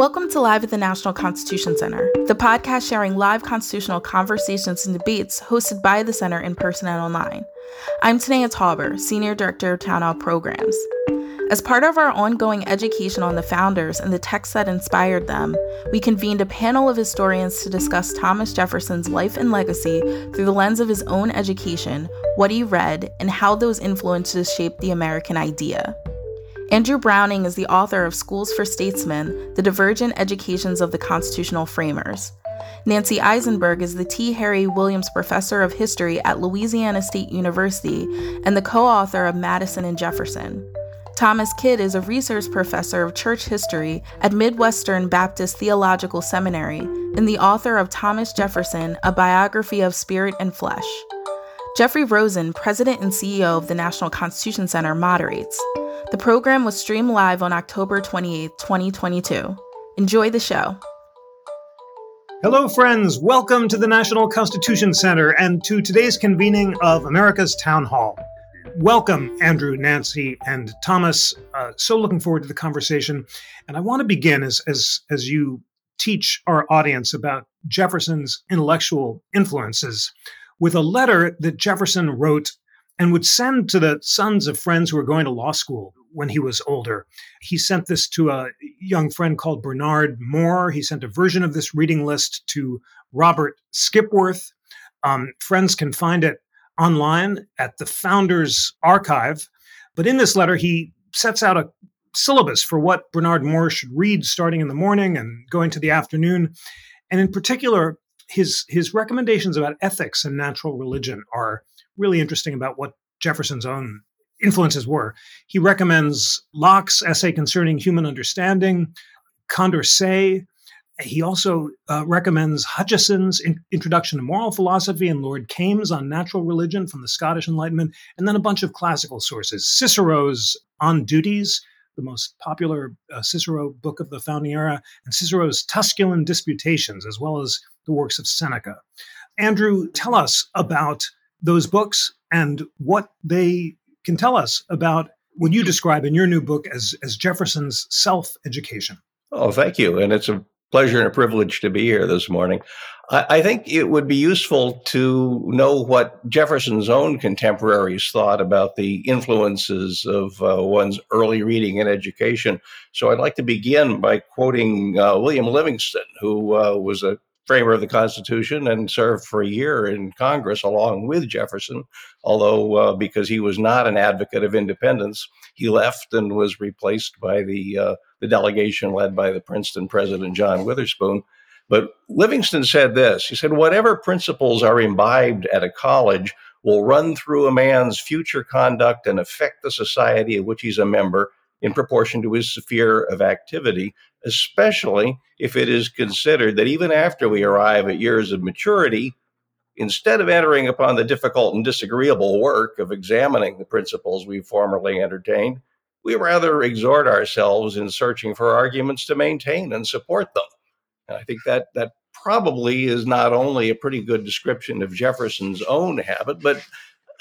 Welcome to Live at the National Constitution Center, the podcast sharing live constitutional conversations and debates hosted by the Center in person and online. I'm Tanaya Tauber, Senior Director of Town Hall Programs. As part of our ongoing education on the founders and the texts that inspired them, we convened a panel of historians to discuss Thomas Jefferson's life and legacy through the lens of his own education, what he read, and how those influences shaped the American idea. Andrew Browning is the author of Schools for Statesmen The Divergent Educations of the Constitutional Framers. Nancy Isenberg is the T. Harry Williams Professor of History at Louisiana State University and the co author of Madison and Jefferson. Thomas Kidd is a research professor of church history at Midwestern Baptist Theological Seminary and the author of Thomas Jefferson, A Biography of Spirit and Flesh. Jeffrey Rosen, president and CEO of the National Constitution Center, moderates. The program was streamed live on October 28, 2022. Enjoy the show. Hello, friends. Welcome to the National Constitution Center and to today's convening of America's Town Hall. Welcome, Andrew, Nancy, and Thomas. Uh, so looking forward to the conversation. And I want to begin as, as, as you teach our audience about Jefferson's intellectual influences with a letter that Jefferson wrote and would send to the sons of friends who were going to law school when he was older. He sent this to a young friend called Bernard Moore. He sent a version of this reading list to Robert Skipwith. Um, friends can find it online at the Founders Archive. But in this letter, he sets out a syllabus for what Bernard Moore should read starting in the morning and going to the afternoon. And in particular, his, his recommendations about ethics and natural religion are really interesting about what Jefferson's own influences were. He recommends Locke's essay concerning human understanding, Condorcet. He also uh, recommends Hutcheson's in- Introduction to Moral Philosophy and Lord Kames on Natural Religion from the Scottish Enlightenment, and then a bunch of classical sources. Cicero's On Duties, the most popular uh, Cicero book of the founding era, and Cicero's Tusculan Disputations, as well as the works of Seneca. Andrew, tell us about those books and what they can tell us about what you describe in your new book as, as Jefferson's self education. Oh, thank you. And it's a pleasure and a privilege to be here this morning. I, I think it would be useful to know what Jefferson's own contemporaries thought about the influences of uh, one's early reading and education. So I'd like to begin by quoting uh, William Livingston, who uh, was a framer of the Constitution and served for a year in Congress along with Jefferson, although uh, because he was not an advocate of independence, he left and was replaced by the uh, the delegation led by the Princeton president John Witherspoon. But Livingston said this. He said, "Whatever principles are imbibed at a college." Will run through a man's future conduct and affect the society of which he's a member in proportion to his sphere of activity, especially if it is considered that even after we arrive at years of maturity, instead of entering upon the difficult and disagreeable work of examining the principles we formerly entertained, we rather exhort ourselves in searching for arguments to maintain and support them. And I think that that probably is not only a pretty good description of Jefferson's own habit, but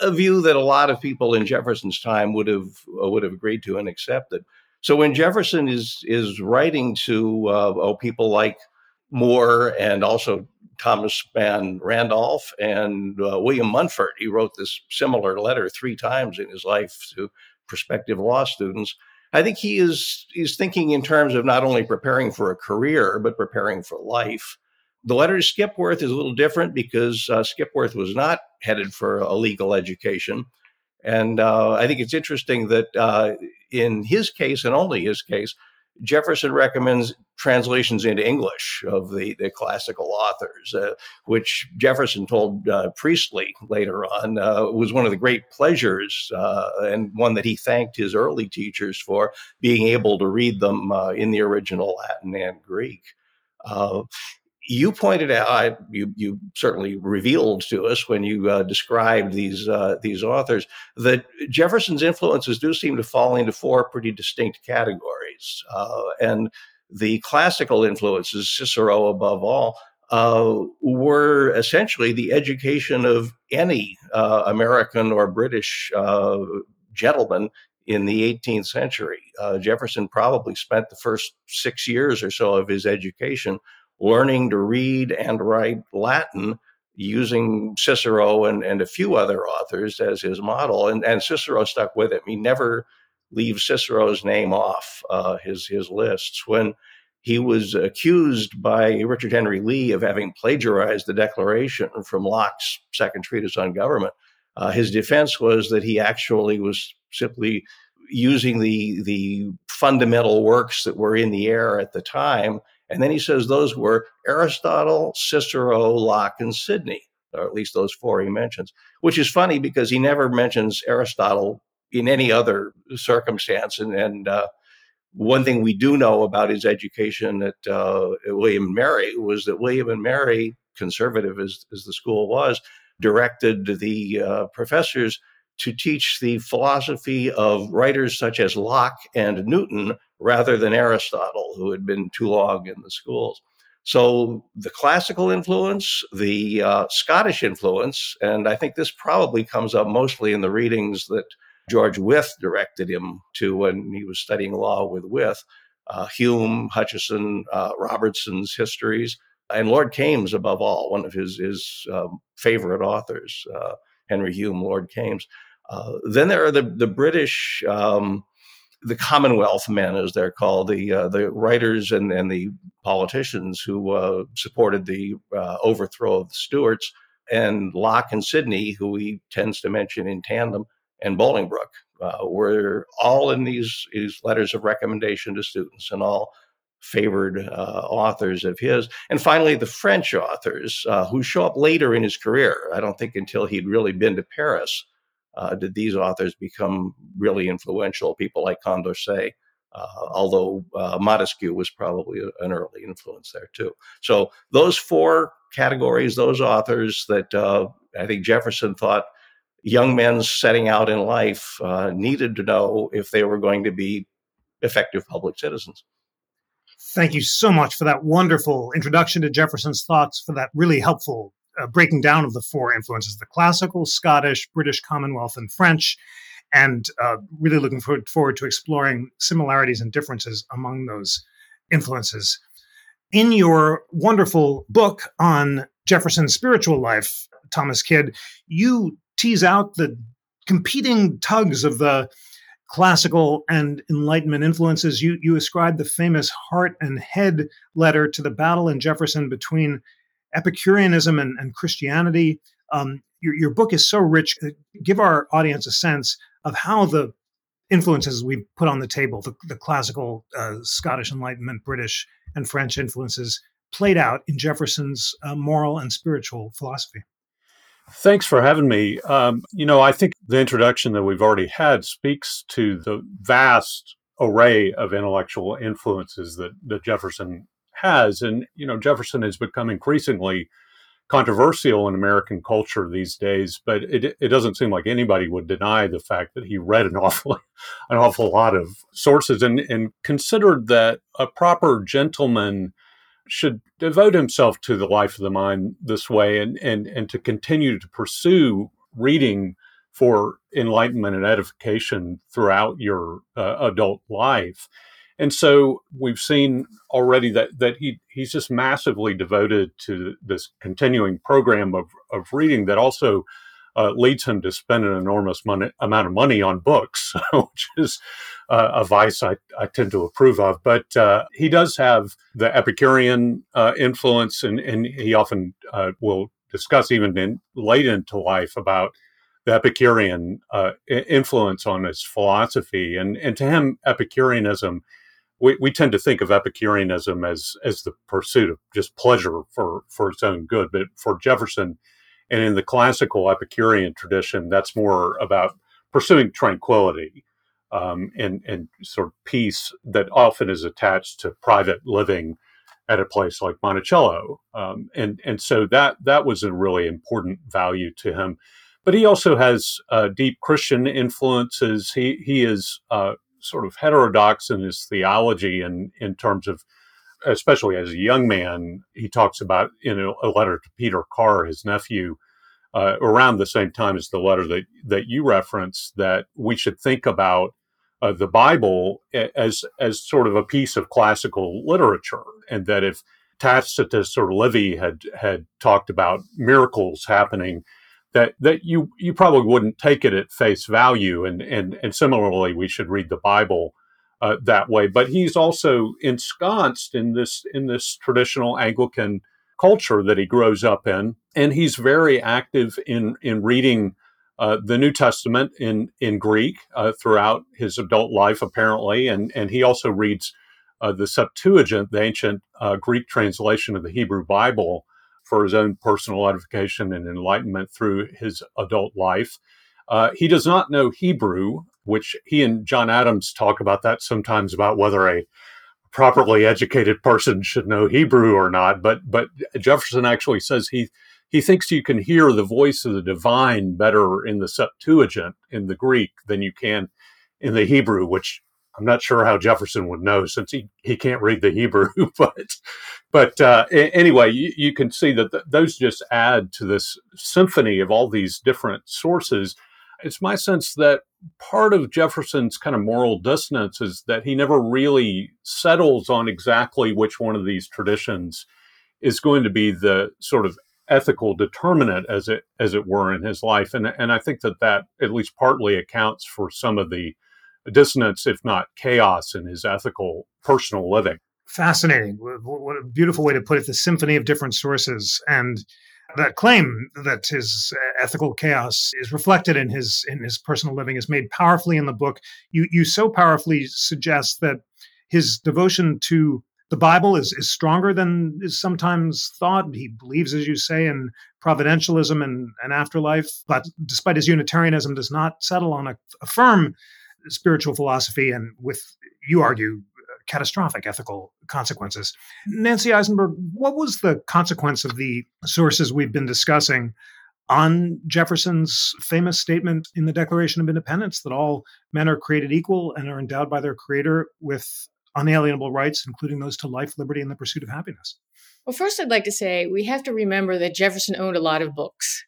a view that a lot of people in Jefferson's time would have would have agreed to and accepted. So when Jefferson is is writing to uh, oh, people like Moore and also Thomas Mann Randolph and uh, William Munford, he wrote this similar letter three times in his life to prospective law students. I think he is he's thinking in terms of not only preparing for a career but preparing for life. The letter to Skipwith is a little different because uh, Skipwith was not headed for a legal education. And uh, I think it's interesting that uh, in his case, and only his case, Jefferson recommends translations into English of the, the classical authors, uh, which Jefferson told uh, Priestley later on uh, was one of the great pleasures uh, and one that he thanked his early teachers for being able to read them in the original Latin and Greek. You pointed out, you, you certainly revealed to us when you uh, described these uh, these authors that Jefferson's influences do seem to fall into four pretty distinct categories, uh, and the classical influences, Cicero above all, uh, were essentially the education of any uh, American or British uh, gentleman in the 18th century. Jefferson probably spent the first six years or so of his education learning to read and write Latin using Cicero and, and a few other authors as his model. And, and Cicero stuck with him. He never leaves Cicero's name off uh, his, his lists. When he was accused by Richard Henry Lee of having plagiarized the Declaration from Locke's second treatise on government, uh, his defense was that he actually was simply using the the fundamental works that were in the air at the time. And then he says those were Aristotle, Cicero, Locke, and Sidney, or at least those four he mentions, which is funny because he never mentions Aristotle in any other circumstance. And, and uh, one thing we do know about his education at, uh, at William and Mary was that William and Mary, conservative as, as the school was, directed the uh, professors to teach the philosophy of writers such as Locke and Newton rather than Aristotle, who had been too long in the schools. So the classical influence, the uh, Scottish influence, and I think this probably comes up mostly in the readings that George Wythe directed him to when he was studying law with Wythe. Uh, Hume, Hutcheson, uh, Robertson's histories, and Lord Kames, above all, one of his his um, favorite authors, uh, Henry Hume, Lord Kames. Uh, then there are the the British, um, the Commonwealth men, as they're called, the uh, the writers and and the politicians who uh, supported the uh, overthrow of the Stuarts, and Locke and Sidney, who he tends to mention in tandem, and Bolingbroke. Uh, were all in these, these letters of recommendation to students and all favored uh, authors of his. And finally, the French authors who show up later in his career. I don't think until he'd really been to Paris uh, did these authors become really influential, people like Condorcet. Uh, although uh, Montesquieu was probably an early influence there too. So those four categories, those authors that uh, I think Jefferson thought young men setting out in life needed to know if they were going to be effective public citizens. Thank you so much for that wonderful introduction to Jefferson's thoughts, for that really helpful uh, breaking down of the four influences the classical, Scottish, British Commonwealth, and French. And uh, really looking forward, forward to exploring similarities and differences among those influences. In your wonderful book on Jefferson's spiritual life, Thomas Kidd, you tease out the competing tugs of the classical and Enlightenment influences. You you ascribe the famous heart and head letter to the battle in Jefferson between Epicureanism and, and Christianity. Um, your, your book is so rich. Uh, give our audience a sense of how the influences we put on the table, the, the classical uh, Scottish Enlightenment, British, and French influences, played out in Jefferson's uh, moral and spiritual philosophy. Thanks for having me. Um, you know, I think the introduction that we've already had speaks to the vast array of intellectual influences that, that Jefferson has. And, you know, Jefferson has become increasingly controversial in American culture these days, but it, it doesn't seem like anybody would deny the fact that he read an awful, an awful lot of sources and, and considered that a proper gentleman should devote himself to the life of the mind this way and, and, and to continue to pursue reading for enlightenment and edification throughout your uh, adult life. And so we've seen already that that he he's just massively devoted to this continuing program of, of reading that also uh, leads him to spend an enormous money, amount of money on books, which is uh, a vice I, I tend to approve of. But uh, he does have the Epicurean uh, influence, and, and he often uh, will discuss even in, late into life about the Epicurean uh, influence on his philosophy. And, and to him, Epicureanism, we, we tend to think of Epicureanism as, as the pursuit of just pleasure for, for its own good. But for Jefferson, and in the classical Epicurean tradition, that's more about pursuing tranquility um, and, and sort of peace that often is attached to private living at a place like Monticello. Um, and, and so that, that was a really important value to him. But he also has uh, deep Christian influences. He, he is uh, sort of heterodox in his theology and in terms of especially as a young man, he talks about in a, a letter to Peter Carr, his nephew, uh, around the same time as the letter that that you reference that we should think about uh, the Bible as as sort of a piece of classical literature, and that if Tacitus or Livy had had talked about miracles happening, that that you you probably wouldn't take it at face value, and and and similarly, we should read the Bible uh, that way. But he's also ensconced in this in this traditional Anglican culture that he grows up in, and he's very active in in reading uh, the New Testament in in Greek uh, throughout his adult life, apparently, and and he also reads uh, the Septuagint, the ancient uh, Greek translation of the Hebrew Bible, for his own personal edification and enlightenment through his adult life. Uh, he does not know Hebrew, which he and John Adams talk about that sometimes about whether a properly educated person should know Hebrew or not. But but Jefferson actually says he he thinks you can hear the voice of the divine better in the Septuagint in the Greek than you can in the Hebrew, which I'm not sure how Jefferson would know since he, he can't read the Hebrew. but but uh, anyway, you, you, can see that th- those just add to this symphony of all these different sources. It's my sense that part of Jefferson's kind of moral dissonance is that he never really settles on exactly which one of these traditions is going to be the sort of ethical determinant as it as it were in his life and and I think that that at least partly accounts for some of the dissonance if not chaos in his ethical personal living fascinating. What a beautiful way to put it the symphony of different sources. And that claim that his uh, ethical chaos is reflected in his in his personal living is made powerfully in the book. You you so powerfully suggest that his devotion to the Bible is, is stronger than is sometimes thought. He believes, as you say, in providentialism and, and afterlife, but despite his Unitarianism, does not settle on a, a firm spiritual philosophy. And, with you argue, catastrophic ethical consequences. Nancy Isenberg, what was the consequence of the sources we've been discussing on Jefferson's famous statement in the Declaration of Independence that all men are created equal and are endowed by their creator with unalienable rights, including those to life, liberty, and the pursuit of happiness? Well, first, I'd like to say we have to remember that Jefferson owned a lot of books.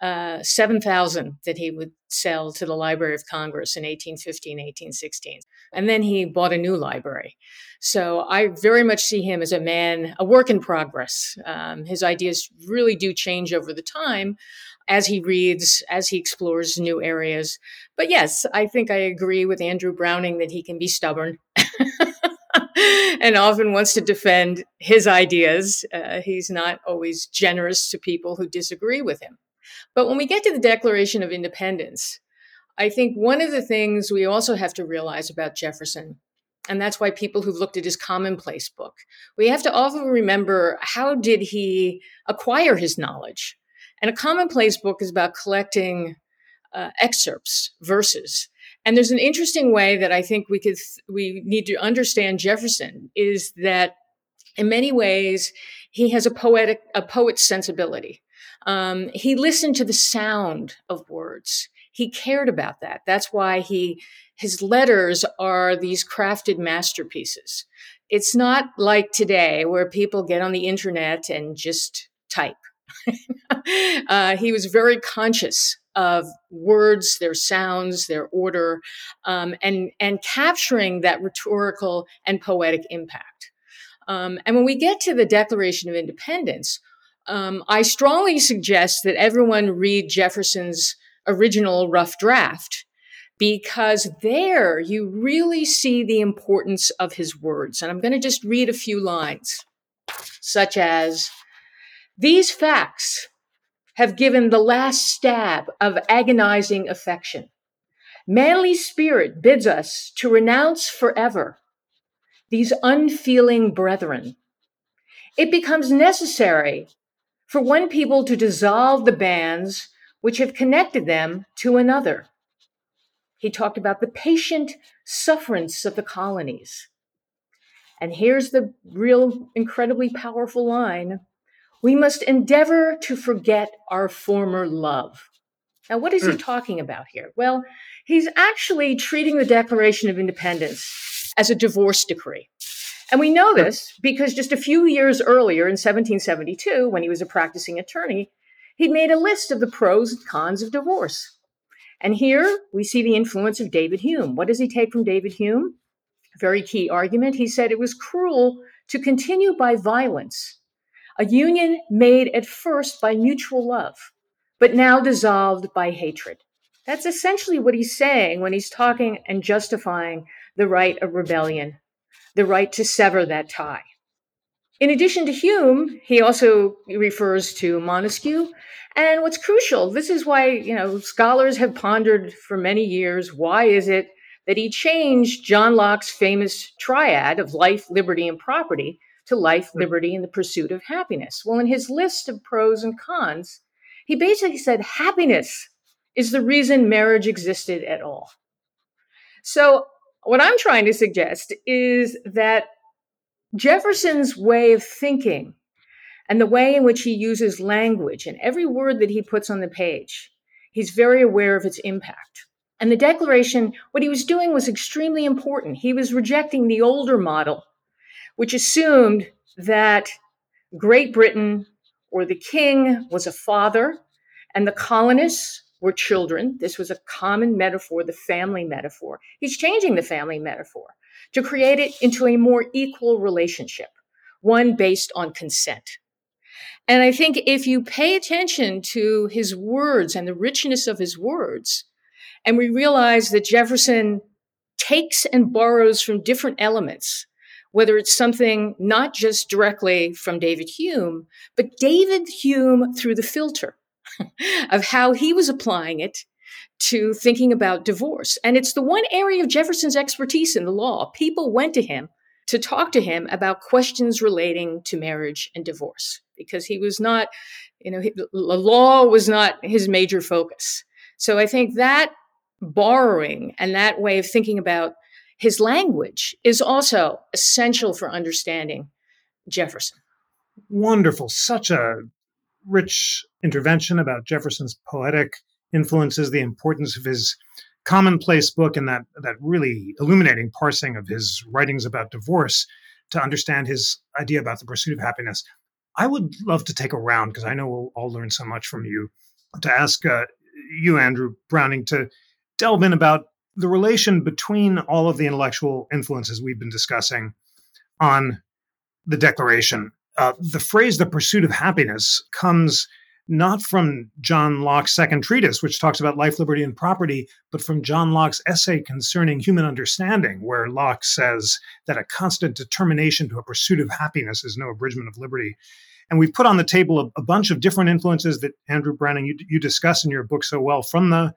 Uh, 7,000 that he would sell to the Library of Congress in 1815, 1816. And then he bought a new library. So I very much see him as a man, a work in progress. Um, his ideas really do change over the time as he reads, as he explores new areas. But yes, I think I agree with Andrew Browning that he can be stubborn. and often wants to defend his ideas. Uh, he's not always generous to people who disagree with him. But when we get to the Declaration of Independence, I think one of the things we also have to realize about Jefferson, and that's why people who've looked at his commonplace book, we have to often remember how did he acquire his knowledge? And a commonplace book is about collecting uh, excerpts, verses and there's an interesting way that I think we could we need to understand Jefferson is that in many ways he has a poetic a poet's sensibility. Um, he listened to the sound of words. He cared about that. That's why he his letters are these crafted masterpieces. It's not like today where people get on the internet and just type. uh, he was very conscious of words, their sounds, their order, um, and and capturing that rhetorical and poetic impact. Um, and when we get to the Declaration of Independence, um, I strongly suggest that everyone read Jefferson's original rough draft because there you really see the importance of his words. And I'm going to just read a few lines, such as These facts have given the last stab of agonizing affection. Manly spirit bids us to renounce forever these unfeeling brethren. It becomes necessary for one people to dissolve the bands which have connected them to another. He talked about the patient sufferance of the colonies. And here's the real incredibly powerful line we must endeavor to forget our former love. Now, what is he hmm. talking about here? Well, he's actually treating the Declaration of Independence as a divorce decree. And we know this because just a few years earlier, in 1772, when he was a practicing attorney, he'd made a list of the pros and cons of divorce. And here we see the influence of David Hume. What does he take from David Hume? Very key argument. He said it was cruel to continue by violence a union made at first by mutual love, but now dissolved by hatred. That's essentially what he's saying when he's talking and justifying the right of rebellion, the right to sever that tie. In addition to Hume, he also refers to Montesquieu. And what's crucial, this is why, you know, scholars have pondered for many years why is it that he changed John Locke's famous triad of life, liberty, and property to life, hmm. liberty, and the pursuit of happiness. Well, in his list of pros and cons, he basically said happiness is the reason marriage existed at all. So, what I'm trying to suggest is that Jefferson's way of thinking and the way in which he uses language and every word that he puts on the page, he's very aware of its impact. And the Declaration, what he was doing was extremely important. He was rejecting the older model which assumed that Great Britain or the king was a father and the colonists were children. This was a common metaphor, the family metaphor. He's changing the family metaphor to create it into a more equal relationship, one based on consent. And I think if you pay attention to his words and the richness of his words, and we realize that Jefferson takes and borrows from different elements whether it's something not just directly from David Hume, but David Hume through the filter of how he was applying it to thinking about divorce. And it's the one area of Jefferson's expertise in the law. People went to him to talk to him about questions relating to marriage and divorce because he was not, you know, the law was not his major focus. So I think that borrowing and that way of thinking about his language is also essential for understanding Jefferson. Wonderful. Such a rich intervention about Jefferson's poetic influences, the importance of his commonplace book, and that, that really illuminating parsing of his writings about divorce to understand his idea about the pursuit of happiness. I would love to take a round because I know we'll all learn so much from you to ask uh, you, Andrew Browning, to delve in about the relation between all of the intellectual influences we've been discussing on the Declaration. Uh, the phrase the pursuit of happiness comes not from John Locke's second treatise, which talks about life, liberty, and property, but from John Locke's essay concerning human understanding, where Locke says that a constant determination to a pursuit of happiness is no abridgment of liberty. And we've put on the table a, a bunch of different influences that Andrew Browning you, you discuss in your book so well from the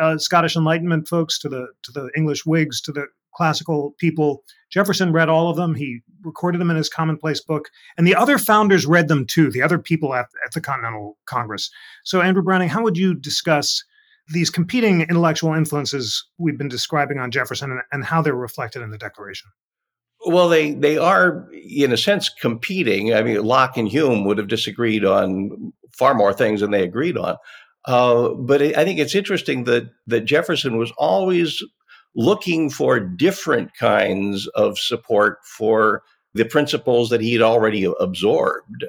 uh, Scottish Enlightenment folks to the to the English Whigs to the classical people. Jefferson read all of them. He recorded them in his commonplace book, and the other founders read them too. The other people at, at the Continental Congress. So, Andrew Browning, how would you discuss these competing intellectual influences we've been describing on Jefferson and, and how they're reflected in the Declaration? Well, they they are in a sense competing. I mean, Locke and Hume would have disagreed on far more things than they agreed on. Uh, but I think it's interesting that that Jefferson was always looking for different kinds of support for the principles that he had already absorbed.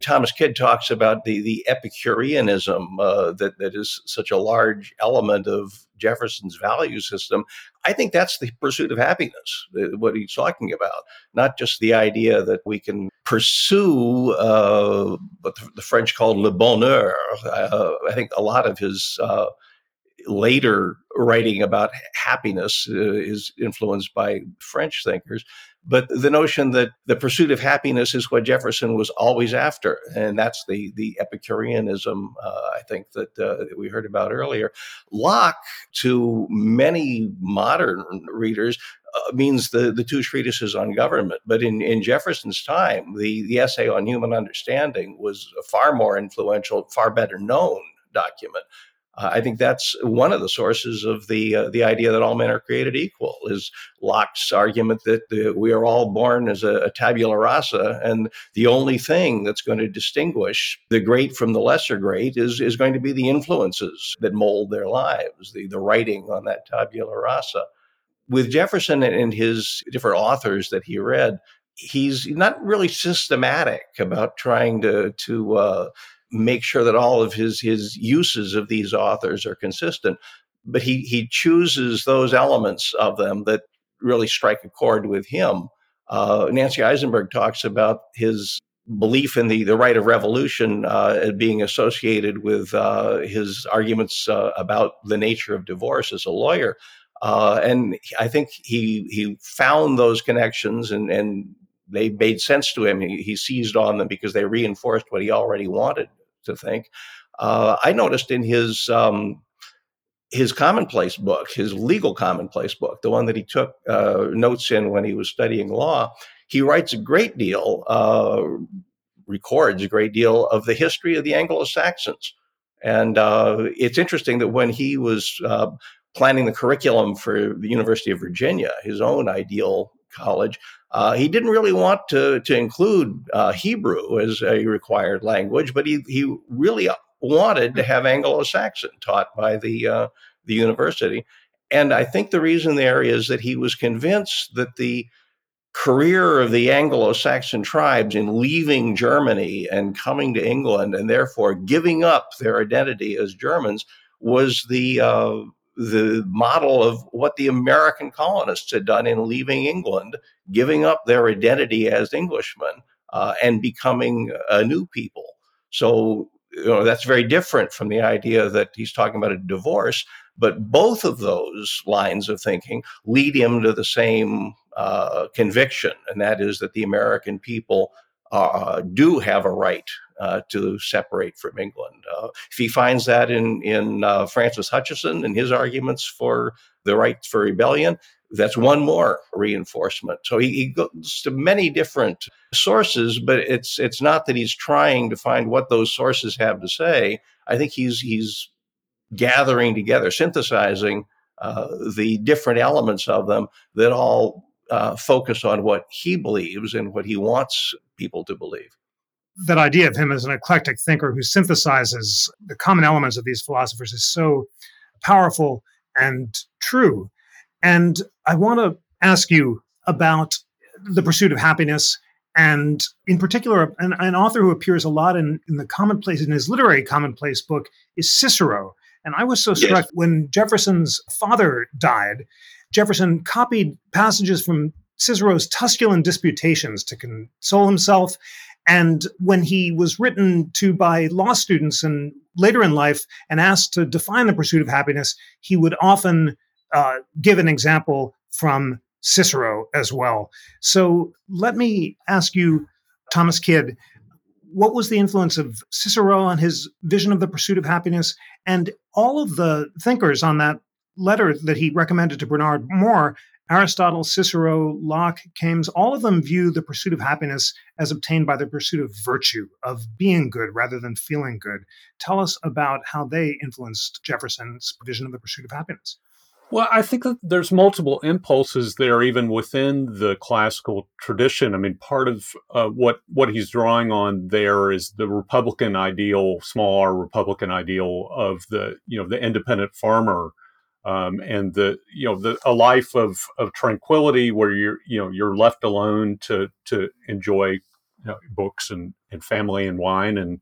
Thomas Kidd talks about the the Epicureanism uh, that that is such a large element of Jefferson's value system. I think that's the pursuit of happiness, what he's talking about, not just the idea that we can pursue uh, what the French called le bonheur. Uh, I think a lot of his uh, later writing about happiness uh, is influenced by French thinkers. But the notion that the pursuit of happiness is what Jefferson was always after, and that's the the Epicureanism uh, I think that, uh, that we heard about earlier. Locke, to many modern readers, uh, means the, the two treatises on government. But in, in Jefferson's time, the, the essay on human understanding was a far more influential, far better known document uh, I think that's one of the sources of the uh, the idea that all men are created equal. Is Locke's argument that the, we are all born as a, a, tabula rasa, and the only thing that's going to distinguish the great from the lesser great is is going to be the influences that mold their lives, the the writing on that tabula rasa. With Jefferson and his different authors that he read, he's not really systematic about trying to to uh, make sure that all of his his uses of these authors are consistent but he he chooses those elements of them that really strike a chord with him. Uh, Nancy Isenberg talks about his belief in the, the right of revolution uh, being associated with uh, his arguments uh, about the nature of divorce as a lawyer. Uh, and I think he he found those connections and, and they made sense to him. He, he seized on them because they reinforced what he already wanted to think. Uh, I noticed in his um, his commonplace book, his legal commonplace book, the one that he took uh, notes in when he was studying law, he writes a great deal, uh, records a great deal of the history of the Anglo Saxons. And uh, it's interesting that when he was uh, planning the curriculum for the University of Virginia, his own ideal college, uh, he didn't really want to, to include uh, Hebrew as a required language, but he, he really wanted to have Anglo-Saxon taught by the uh, the university. And I think the reason there is that he was convinced that the career of the Anglo-Saxon tribes in leaving Germany and coming to England and therefore giving up their identity as Germans was the uh, the model of what the American colonists had done in leaving England, giving up their identity as Englishmen uh, and becoming a new people. So you know that's very different from the idea that he's talking about a divorce but both of those lines of thinking lead him to the same uh, conviction and that is that the american people uh, do have a right uh, to separate from England. Uh, if he finds that in in uh, Francis Hutcheson and his arguments for the right for rebellion, that's one more reinforcement. So he, he, goes to many different sources, but it's it's not that he's trying to find what those sources have to say. I think he's he's gathering together, synthesizing uh, the different elements of them that all uh, focus on what he believes and what he wants people to believe. That idea of him as an eclectic thinker who synthesizes the common elements of these philosophers is so powerful and true. And I want to ask you about the pursuit of happiness and in particular an, an, author who appears a lot in, in the commonplace in his literary commonplace book is cicero and i was so struck yes. when jefferson's father died jefferson copied passages from cicero's tusculan disputations to console himself and when he was written to by law students and later in life and asked to define the pursuit of happiness he would often uh, give an example from Cicero as well. So let me ask you, Thomas Kidd, what was the influence of Cicero on his vision of the pursuit of happiness? And all of the thinkers on that letter that he recommended to Bernard Moore Aristotle, Cicero, Locke, Kames, all of them view the pursuit of happiness as obtained by the pursuit of virtue, of being good rather than feeling good. Tell us about how they influenced Jefferson's vision of the pursuit of happiness. Well, I think that there's multiple impulses there, even within the classical tradition. I mean, part of uh, what what he's drawing on there is the Republican ideal, small R Republican ideal of the you know the independent farmer, um, and the you know the a life of of tranquility where you're you know you're left alone to to enjoy you know, books and and family and wine and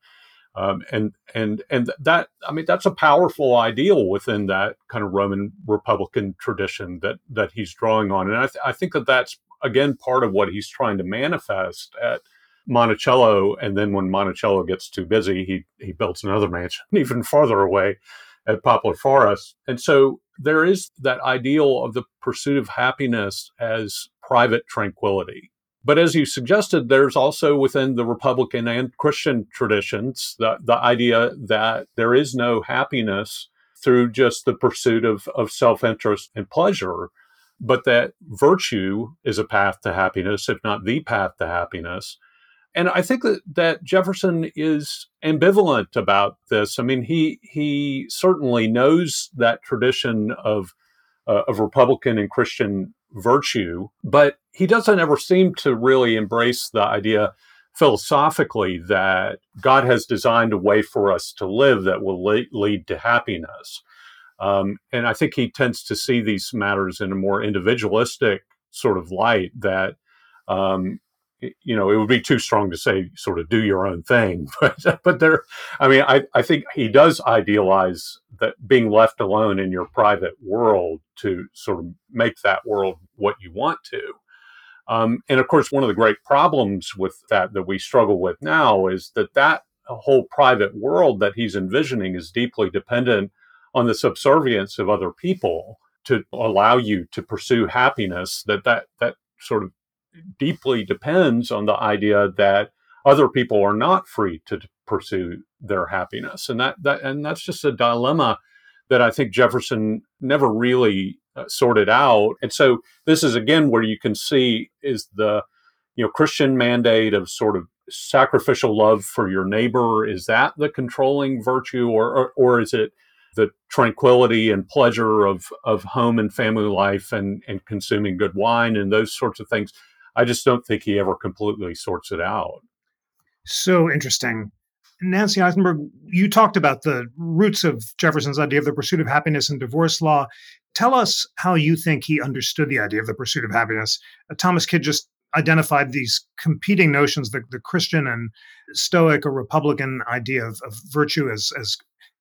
um, and and and that I mean that's a powerful ideal within that kind of Roman Republican tradition that that he's drawing on, and I, th- I think that that's again part of what he's trying to manifest at Monticello. And then when Monticello gets too busy, he he builds another mansion even farther away at Poplar Forest, and so there is that ideal of the pursuit of happiness as private tranquility but as you suggested, there's also within the Republican and Christian traditions the, the idea that there is no happiness through just the pursuit of, of self interest and pleasure, but that virtue is a path to happiness, if not the path to happiness. And I think that, that Jefferson is ambivalent about this. I mean, he he certainly knows that tradition of uh, of Republican and Christian virtue, but he doesn't ever seem to really embrace the idea philosophically that God has designed a way for us to live that will le- lead to happiness. Um, and I think he tends to see these matters in a more individualistic sort of light that um, you know, it would be too strong to say sort of do your own thing, but but there, I mean, I I think he does idealize that being left alone in your private world to sort of make that world what you want to. Um, and of course, one of the great problems with that that we struggle with now is that that whole private world that he's envisioning is deeply dependent on the subservience of other people to allow you to pursue happiness. That that that sort of deeply depends on the idea that other people are not free to pursue their happiness, and that that and that's just a dilemma that I think Jefferson never really uh, sorted out. And so this is again where you can see is the you know Christian mandate of sort of sacrificial love for your neighbor. Is that the controlling virtue or or, or is it the tranquility and pleasure of of home and family life and and consuming good wine and those sorts of things I just don't think he ever completely sorts it out. So interesting. Nancy Isenberg, you talked about the roots of Jefferson's idea of the pursuit of happiness in divorce law. Tell us how you think he understood the idea of the pursuit of happiness. Uh, Thomas Kidd just identified these competing notions the, the Christian and Stoic or Republican idea of, of virtue as, as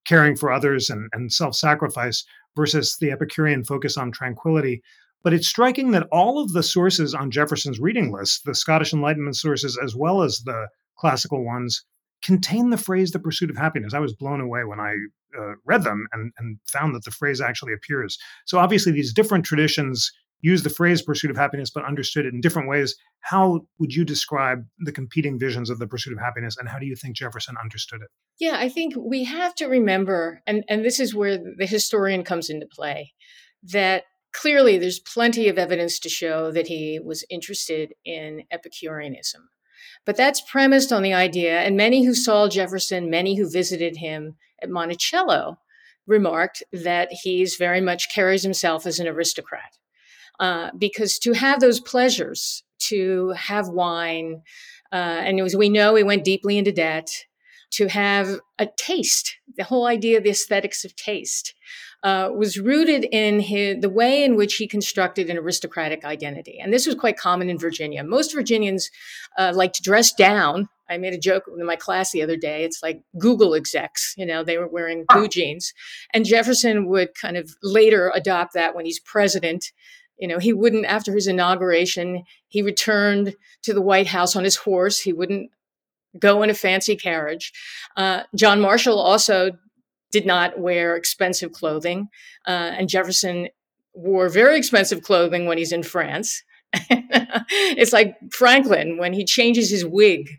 caring for others and, and self sacrifice versus the Epicurean focus on tranquility. But it's striking that all of the sources on Jefferson's reading list, the Scottish Enlightenment sources as well as the classical ones, contain the phrase the pursuit of happiness. I was blown away when I uh, read them and, and found that the phrase actually appears. So obviously, these different traditions use the phrase pursuit of happiness, but understood it in different ways. How would you describe the competing visions of the pursuit of happiness, and how do you think Jefferson understood it? Yeah, I think we have to remember, and, and this is where the historian comes into play, that clearly there's plenty of evidence to show that he was interested in Epicureanism. But that's premised on the idea, and many who saw Jefferson, many who visited him at Monticello, remarked that he's very much carries himself as an aristocrat. Uh, because to have those pleasures, to have wine, uh, and as we know, he went deeply into debt, to have a taste, the whole idea of the aesthetics of taste, uh, was rooted in his, the way in which he constructed an aristocratic identity. And this was quite common in Virginia. Most Virginians uh, like to dress down. I made a joke in my class the other day. It's like Google execs, you know, they were wearing blue jeans. And Jefferson would kind of later adopt that when he's president. You know, he wouldn't, after his inauguration, he returned to the White House on his horse. He wouldn't go in a fancy carriage. Uh, John Marshall also did not wear expensive clothing. Uh, and Jefferson wore very expensive clothing when he's in France. it's like Franklin when he changes his wig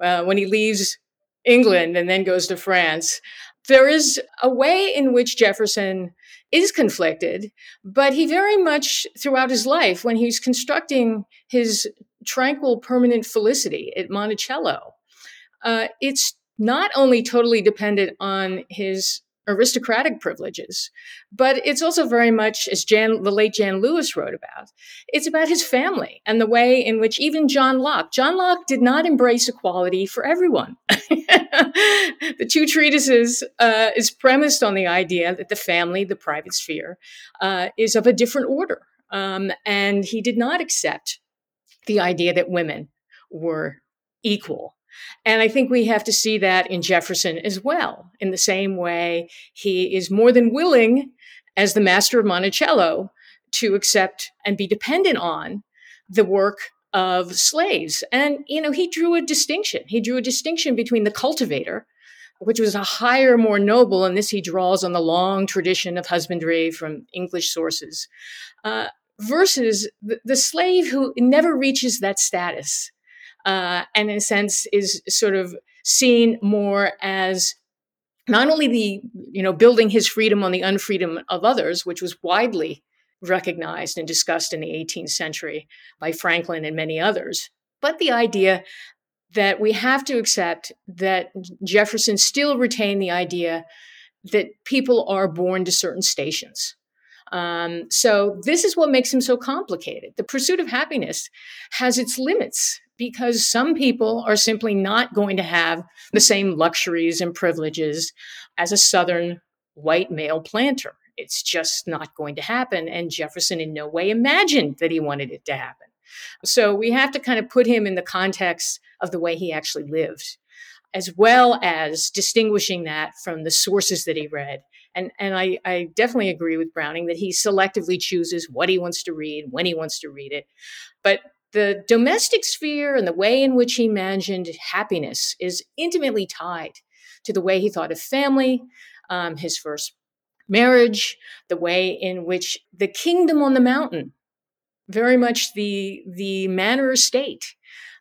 uh, when he leaves England and then goes to France. There is a way in which Jefferson is conflicted, but he very much throughout his life, when he's constructing his tranquil permanent felicity at Monticello, uh, it's not only totally dependent on his aristocratic privileges, but it's also very much, as Jan, the late Jan Lewis wrote about, it's about his family and the way in which even John Locke, John Locke did not embrace equality for everyone. the two treatises uh, is premised on the idea that the family, the private sphere, uh, is of a different order. Um, and he did not accept the idea that women were equal and I think we have to see that in Jefferson as well. In the same way, he is more than willing, as the master of Monticello, to accept and be dependent on the work of slaves. And, you know, he drew a distinction. He drew a distinction between the cultivator, which was a higher, more noble, and this he draws on the long tradition of husbandry from English sources, uh, versus the, the slave who never reaches that status uh, and in a sense is sort of seen more as not only the you know building his freedom on the unfreedom of others, which was widely recognized and discussed in the 18th century by Franklin and many others, but the idea that we have to accept that Jefferson still retained the idea that people are born to certain stations. Um, so this is what makes him so complicated. The pursuit of happiness has its limits because some people are simply not going to have the same luxuries and privileges as a Southern white male planter. It's just not going to happen. And Jefferson in no way imagined that he wanted it to happen. So we have to kind of put him in the context of the way he actually lived, as well as distinguishing that from the sources that he read. And, and I, I definitely agree with Browning that he selectively chooses what he wants to read, when he wants to read it. But the domestic sphere and the way in which he imagined happiness is intimately tied to the way he thought of family, um, his first marriage, the way in which the kingdom on the mountain, very much the the manor state,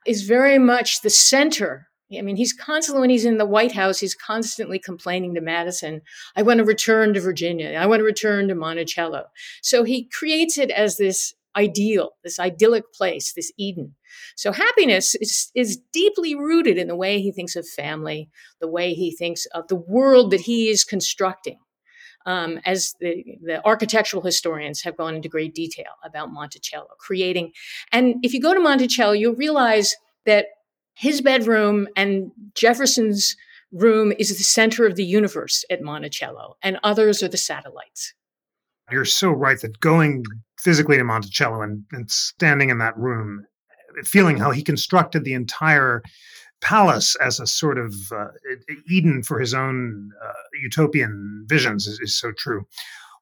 is very much the center. I mean, he's constantly when he's in the White House, he's constantly complaining to Madison, "I want to return to Virginia. I want to return to Monticello." So he creates it as this ideal, this idyllic place, this Eden. So happiness is, is deeply rooted in the way he thinks of family, the way he thinks of the world that he is constructing. Um, as the, the architectural historians have gone into great detail about Monticello, creating. And if you go to Monticello, you'll realize that his bedroom and Jefferson's room is the center of the universe at Monticello, and others are the satellites. You're so right that going physically to Monticello and, and standing in that room, feeling how he constructed the entire palace as a sort of uh, Eden for his own uh, utopian visions is, is, so true.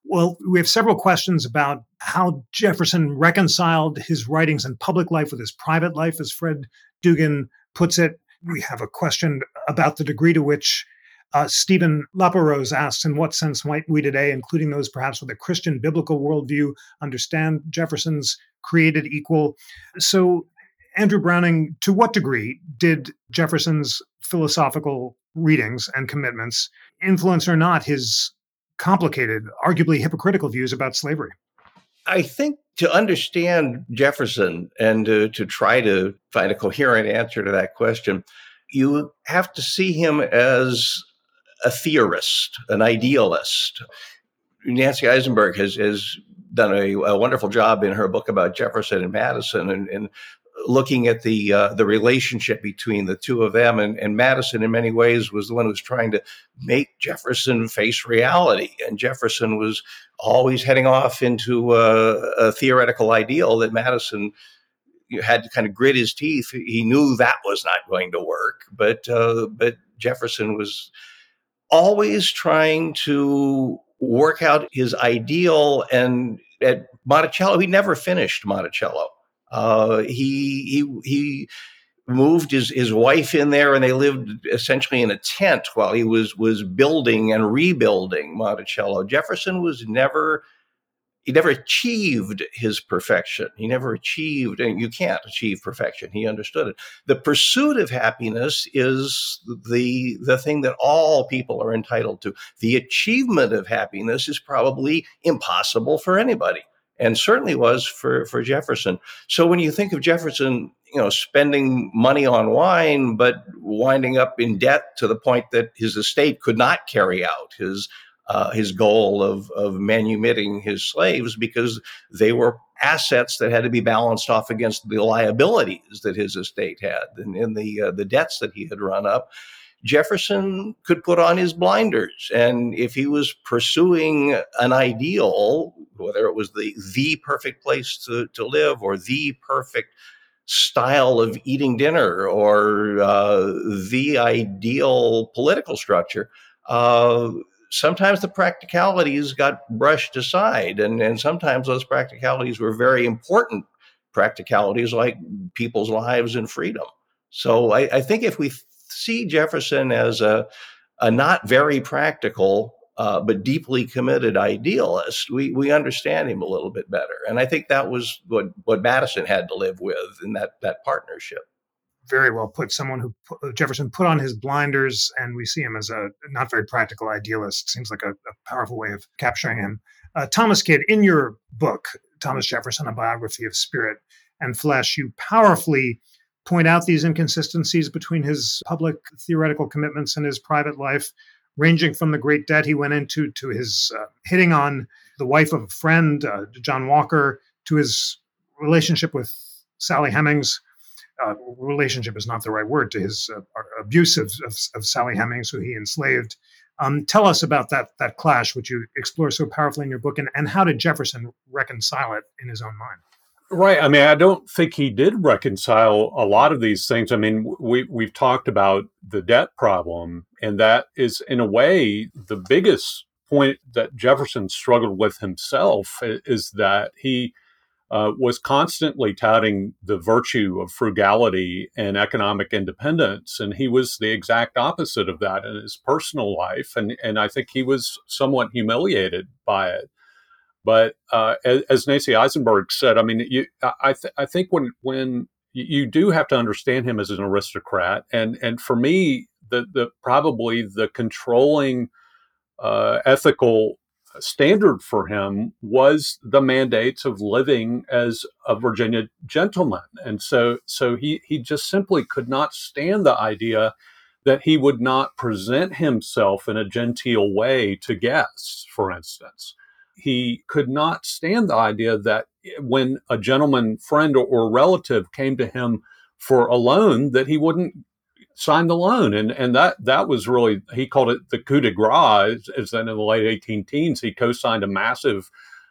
Well, we have several questions about how Jefferson reconciled his writings and public life with his private life, as Fred Dugan puts it. We have a question about the degree to which uh, Stephen Laperose asks, in what sense might we today, including those perhaps with a Christian biblical worldview, understand Jefferson's created equal? So, Andrew Browning, to what degree did Jefferson's philosophical readings and commitments influence or not his complicated, arguably hypocritical views about slavery? I think to understand Jefferson and to, to try to find a coherent answer to that question, you have to see him as a theorist, an idealist. Nancy Isenberg has, has done a, a, wonderful job in her book about Jefferson and Madison and, and looking at the uh, the relationship between the two of them. And, and, Madison, in many ways, was the one who was trying to make Jefferson face reality. And Jefferson was always heading off into a, theoretical ideal that Madison had to kind of grit his teeth. He knew that was not going to work, but uh, but Jefferson was always trying to work out his ideal. And at Monticello, he never finished Monticello. Uh, he he he moved his, his wife in there and they lived essentially in a tent while he was was building and rebuilding Monticello. Jefferson was never he never achieved his perfection. He never achieved, and you can't achieve perfection. He understood it. The pursuit of happiness is the the thing that all people are entitled to. The achievement of happiness is probably impossible for anybody, and certainly was for for Jefferson. So when you think of Jefferson, you know, spending money on wine, but winding up in debt to the point that his estate could not carry out his uh, his goal of, of manumitting his slaves because they were assets that had to be balanced off against the liabilities that his estate had and, and the uh, the debts that he had run up. Jefferson could put on his blinders, and if he was pursuing an ideal, whether it was the the perfect place to, to live or the perfect style of eating dinner or uh, the ideal political structure, uh, sometimes the practicalities got brushed aside, and, and sometimes those practicalities were very important practicalities like people's lives and freedom. So I, I think if we see Jefferson as a, a not very practical uh, but deeply committed idealist, we, we understand him a little bit better. And I think that was what, what Madison had to live with in that, that partnership very well put. Someone who put, uh, Jefferson put on his blinders, and we see him as a not very practical idealist. Seems like a, a powerful way of capturing him. Uh, Thomas Kidd, in your book, Thomas Jefferson: A Biography of Spirit and Flesh, you powerfully point out these inconsistencies between his public theoretical commitments and his private life, ranging from the great debt he went into to his uh, hitting on the wife of a friend, uh, John Walker, to his relationship with Sally Hemings uh, relationship is not the right word to his uh, abuse of, of, of, Sally Hemings, who he enslaved. Um, tell us about that that clash, which you explore so powerfully in your book, and, and how did Jefferson reconcile it in his own mind? Right. I mean, I don't think he did reconcile a lot of these things. I mean, we we've talked about the debt problem, and that is, in a way, the biggest point that Jefferson struggled with himself is that he uh, was constantly touting the virtue of frugality and economic independence, and he was the exact opposite of that in his personal life, and and I think he was somewhat humiliated by it. But uh, as, as, Nancy Isenberg said, I mean, you, I, th- I think when when you do have to understand him as an aristocrat, and and for me, the the probably the controlling uh, ethical standard for him was the mandates of living as a Virginia gentleman, and so so he he just simply could not stand the idea that he would not present himself in a genteel way to guests, for instance he could not stand the idea that when a gentleman friend or, or relative came to him for a loan that he wouldn't sign the loan. And and that that was really he called it the coup de grace as then in the late 18 teens he co-signed a massive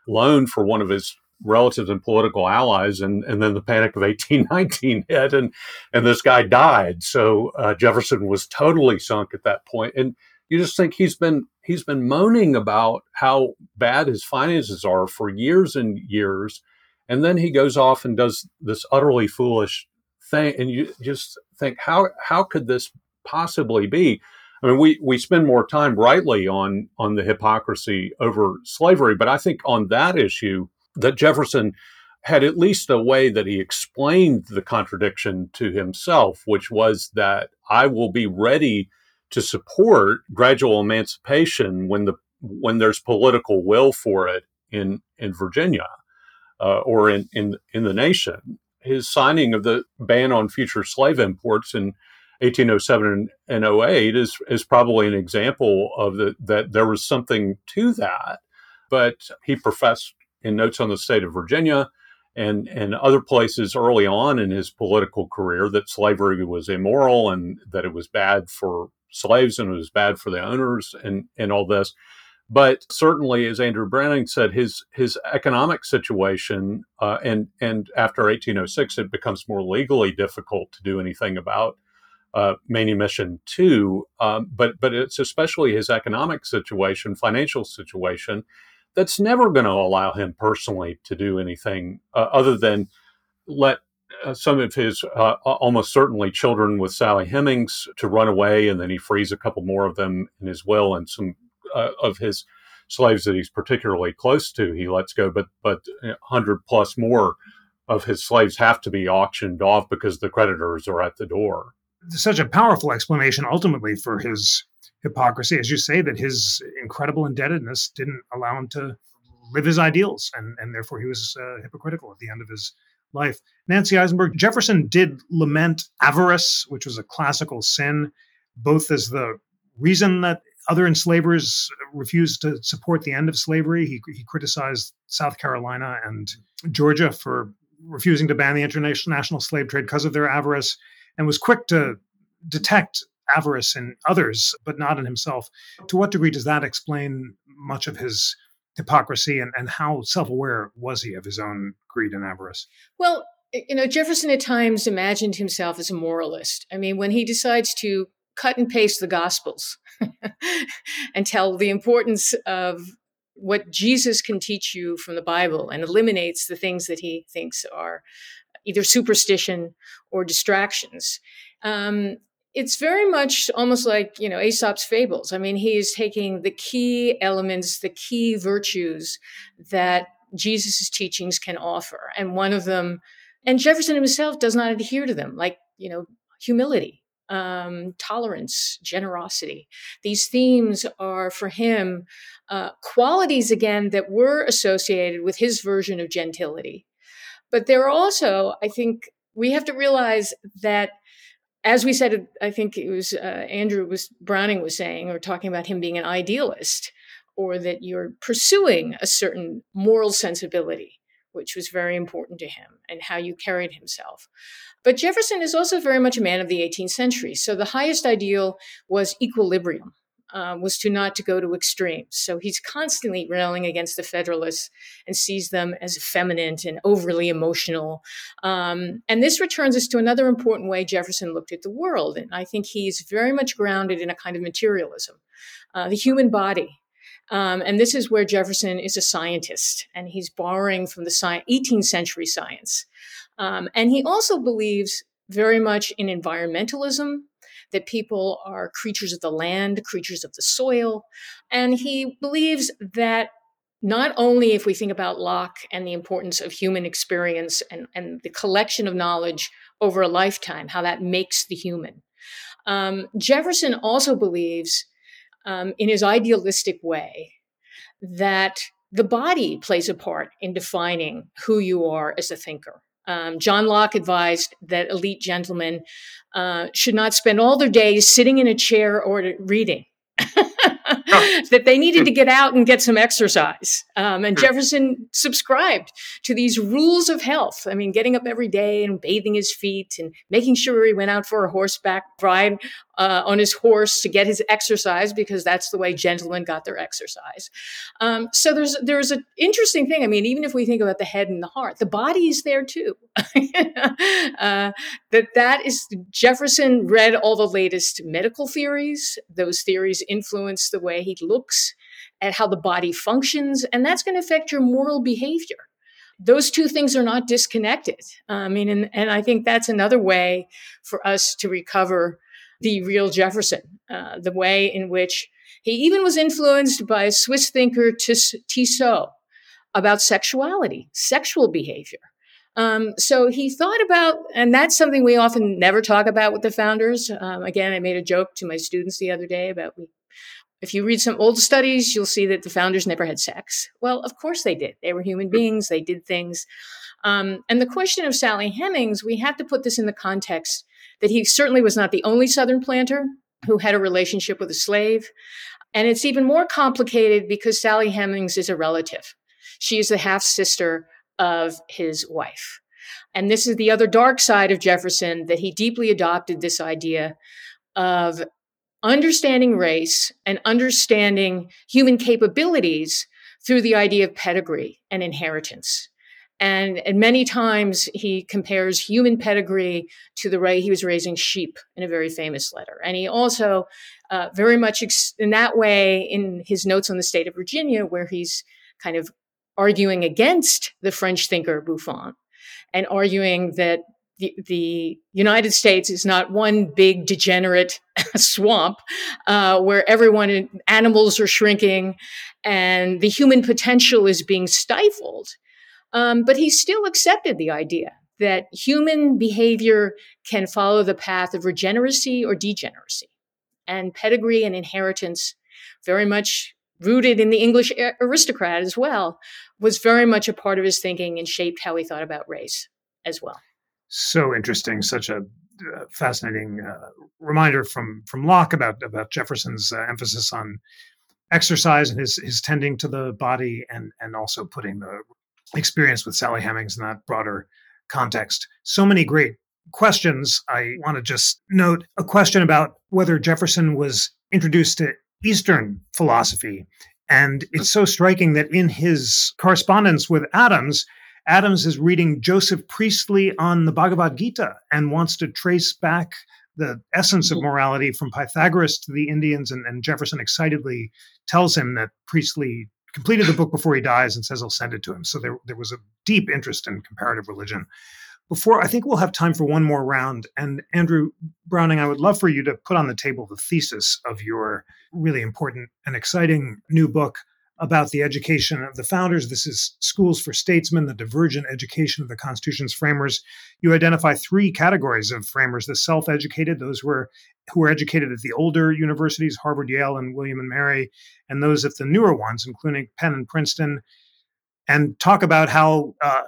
loan for one of his relatives and political allies and and then the panic of 1819 hit and and this guy died. So uh, jefferson was totally sunk at that point. And you just think he's been he's been moaning about how bad his finances are for years and years and then he goes off and does this utterly foolish thing and you just think how how could this possibly be? I mean we we spend more time rightly on on the hypocrisy over slavery but i think on that issue that jefferson had at least a way that he explained the contradiction to himself which was that i will be ready to support gradual emancipation when the when there's political will for it in in Virginia uh, or in, in in the nation. His signing of the ban on future slave imports in 1807 and 08 is is probably an example of the, that there was something to that. But he professed in notes on the state of Virginia and and other places early on in his political career that slavery was immoral and that it was bad for slaves and it was bad for the owners and, and all this. But certainly, as Andrew Browning said, his his economic situation uh, and and after 1806, it becomes more legally difficult to do anything about uh, manumission too. Um, but but it's especially his economic situation, financial situation, that's never going to allow him personally to do anything uh, other than let uh, some of his uh, almost certainly children with Sally Hemings to run away, and then he frees a couple more of them in his will, and some uh, of his slaves that he's particularly close to he lets go, but but hundred plus more of his slaves have to be auctioned off because the creditors are at the door. Such a powerful explanation ultimately for his hypocrisy, as you say, that his incredible indebtedness didn't allow him to live his ideals, and and therefore he was uh, hypocritical at the end of his life. Nancy Isenberg, Jefferson did lament avarice, which was a classical sin, both as the reason that other enslavers refused to support the end of slavery. He, he criticized South Carolina and Georgia for refusing to ban the international slave trade because of their avarice, and was quick to detect avarice in others, but not in himself. To what degree does that explain much of his hypocrisy and, and how self-aware was he of his own greed and avarice? Well you know jefferson at times imagined himself as a moralist. I mean when he decides to cut and paste the gospels and tell the importance of what jesus can teach you from the bible and eliminates the things that he thinks are either superstition or distractions um, it's very much almost like you know aesop's fables. I mean he is taking the key elements the key virtues that jesus' teachings can offer. And one of them and jefferson himself does not adhere to them like you know humility um, tolerance generosity. These themes are for him uh, qualities again that were associated with his version of gentility. But there are also i think we have to realize that as we said, I think it was uh, Andrew was Browning was saying or talking about him being an idealist, or that you're pursuing a certain moral sensibility, which was very important to him, and how you carried himself. But Jefferson is also very much a man of the 18th century. So the highest ideal was equilibrium. Uh, was to not to go to extremes. So he's constantly railing against the Federalists and sees them as effeminate and overly emotional. Um, and this returns us to another important way Jefferson looked at the world. And I think he's very much grounded in a kind of materialism, uh, the human body. Um, and this is where Jefferson is a scientist, and he's borrowing from the sci- 18th century science. Um, and he also believes very much in environmentalism, that people are creatures of the land, creatures of the soil. And he believes that not only if we think about Locke and the importance of human experience and, and the collection of knowledge over a lifetime, how that makes the human. Um, Jefferson also believes, um, in his idealistic way, that the body plays a part in defining who you are as a thinker. Um, John Locke advised that elite gentlemen uh, should not spend all their days sitting in a chair or reading. that they needed to get out and get some exercise. Um, and Jefferson subscribed to these rules of health. I mean, getting up every day and bathing his feet and making sure he went out for a horseback ride uh, on his horse to get his exercise because that's the way gentlemen got their exercise. Um, so there's there's an interesting thing. I mean, even if we think about the head and the heart, the body is there too. uh, that that is Jefferson read all the latest medical theories. Those theories influenced the way he looks at how the body functions, and that's going to affect your moral behavior those two things are not disconnected. I mean, and, and I think that's another way for us to recover the real Jefferson, uh, the way in which he even was influenced by a Swiss thinker Tissot about sexuality, sexual behavior. Um, so he thought about, and that's something we often never talk about with the founders. Um, again, I made a joke to my students the other day about we, if you read some old studies, you'll see that the founders never had sex. Well, of course they did. They were human beings, they did things. Um, and the question of Sally Hemings, we have to put this in the context that he certainly was not the only Southern planter who had a relationship with a slave. And it's even more complicated because Sally Hemings is a relative. She is the half sister of his wife. And this is the other dark side of Jefferson that he deeply adopted this idea of understanding race and understanding human capabilities through the idea of pedigree and inheritance. And, and many times he compares human pedigree to the way he was raising sheep in a very famous letter. And he also, uh, very much ex- in that way, in his notes on the state of Virginia, where he's kind of arguing against the French thinker Buffon and arguing that the, the United States is not one big degenerate swamp uh, where everyone, animals are shrinking and the human potential is being stifled um, but he still accepted the idea that human behavior can follow the path of regeneracy or degeneracy. And pedigree and inheritance, very much rooted in the English aristocrat as well, was very much a part of his thinking and shaped how he thought about race as well. So interesting, such a uh, fascinating uh, reminder from from Locke about about Jefferson's uh, emphasis on exercise and his his tending to the body and and also putting the experience with Sally Hemings in that broader context. So many great questions. I want to just note a question about whether Jefferson was introduced to Eastern philosophy. And it's so striking that in his correspondence with Adams, Adams is reading Joseph Priestley on the Bhagavad Gita and wants to trace back the essence of morality from Pythagoras to the Indians. And, and Jefferson excitedly tells him that Priestley completed the book before he dies and says he'll send it to him. So there, there was a deep interest in comparative religion. Before, I think we'll have time for one more round. And Andrew Browning, I would love for you to put on the table the thesis of your really important and exciting new book about the education of the founders. This is Schools for Statesmen, the Divergent Education of the Constitution's Framers. You identify three categories of framers the self educated, those who were, who were educated at the older universities, Harvard, Yale, and William and Mary, and those at the newer ones, including Penn and Princeton, and talk about how. Uh,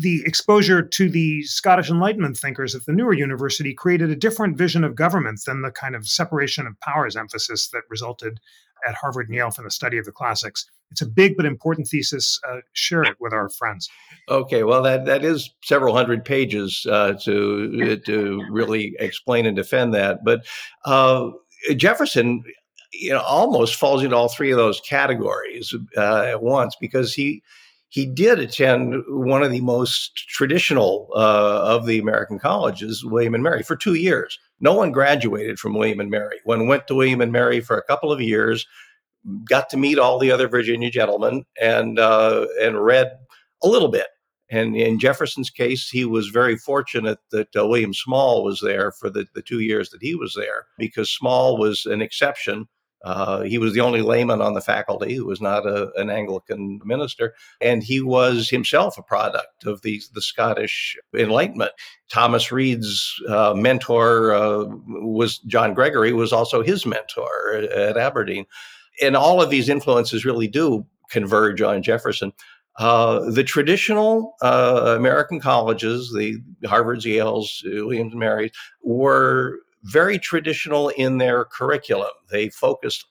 the exposure to the Scottish Enlightenment thinkers at the newer university created a different vision of government than the kind of separation of powers emphasis that resulted at Harvard and Yale from the study of the classics. It's a big but important thesis. Uh, share it with our friends. Okay, well, that, that is several hundred pages uh, to to really explain and defend that. But uh, Jefferson, you know almost falls into all three of those categories uh, at once because he he did attend one of the most traditional uh, of the American colleges, William and Mary, for two years. No one graduated from William and Mary. One went to William and Mary for a couple of years, got to meet all the other Virginia gentlemen, and uh, and read a little bit. And in Jefferson's case, he was very fortunate that uh, William Small was there for the, the two years that he was there because Small was an exception. Uh, he was the only layman on the faculty who was not a, an Anglican minister, and he was himself a product of the, the Scottish Enlightenment. Thomas Reid's uh, mentor uh, was John Gregory, was also his mentor at, at Aberdeen, and all of these influences really do converge on Jefferson. Uh, the traditional uh, American colleges, the Harvards, Yales, Williams, Marys, were very traditional in their curriculum. They focused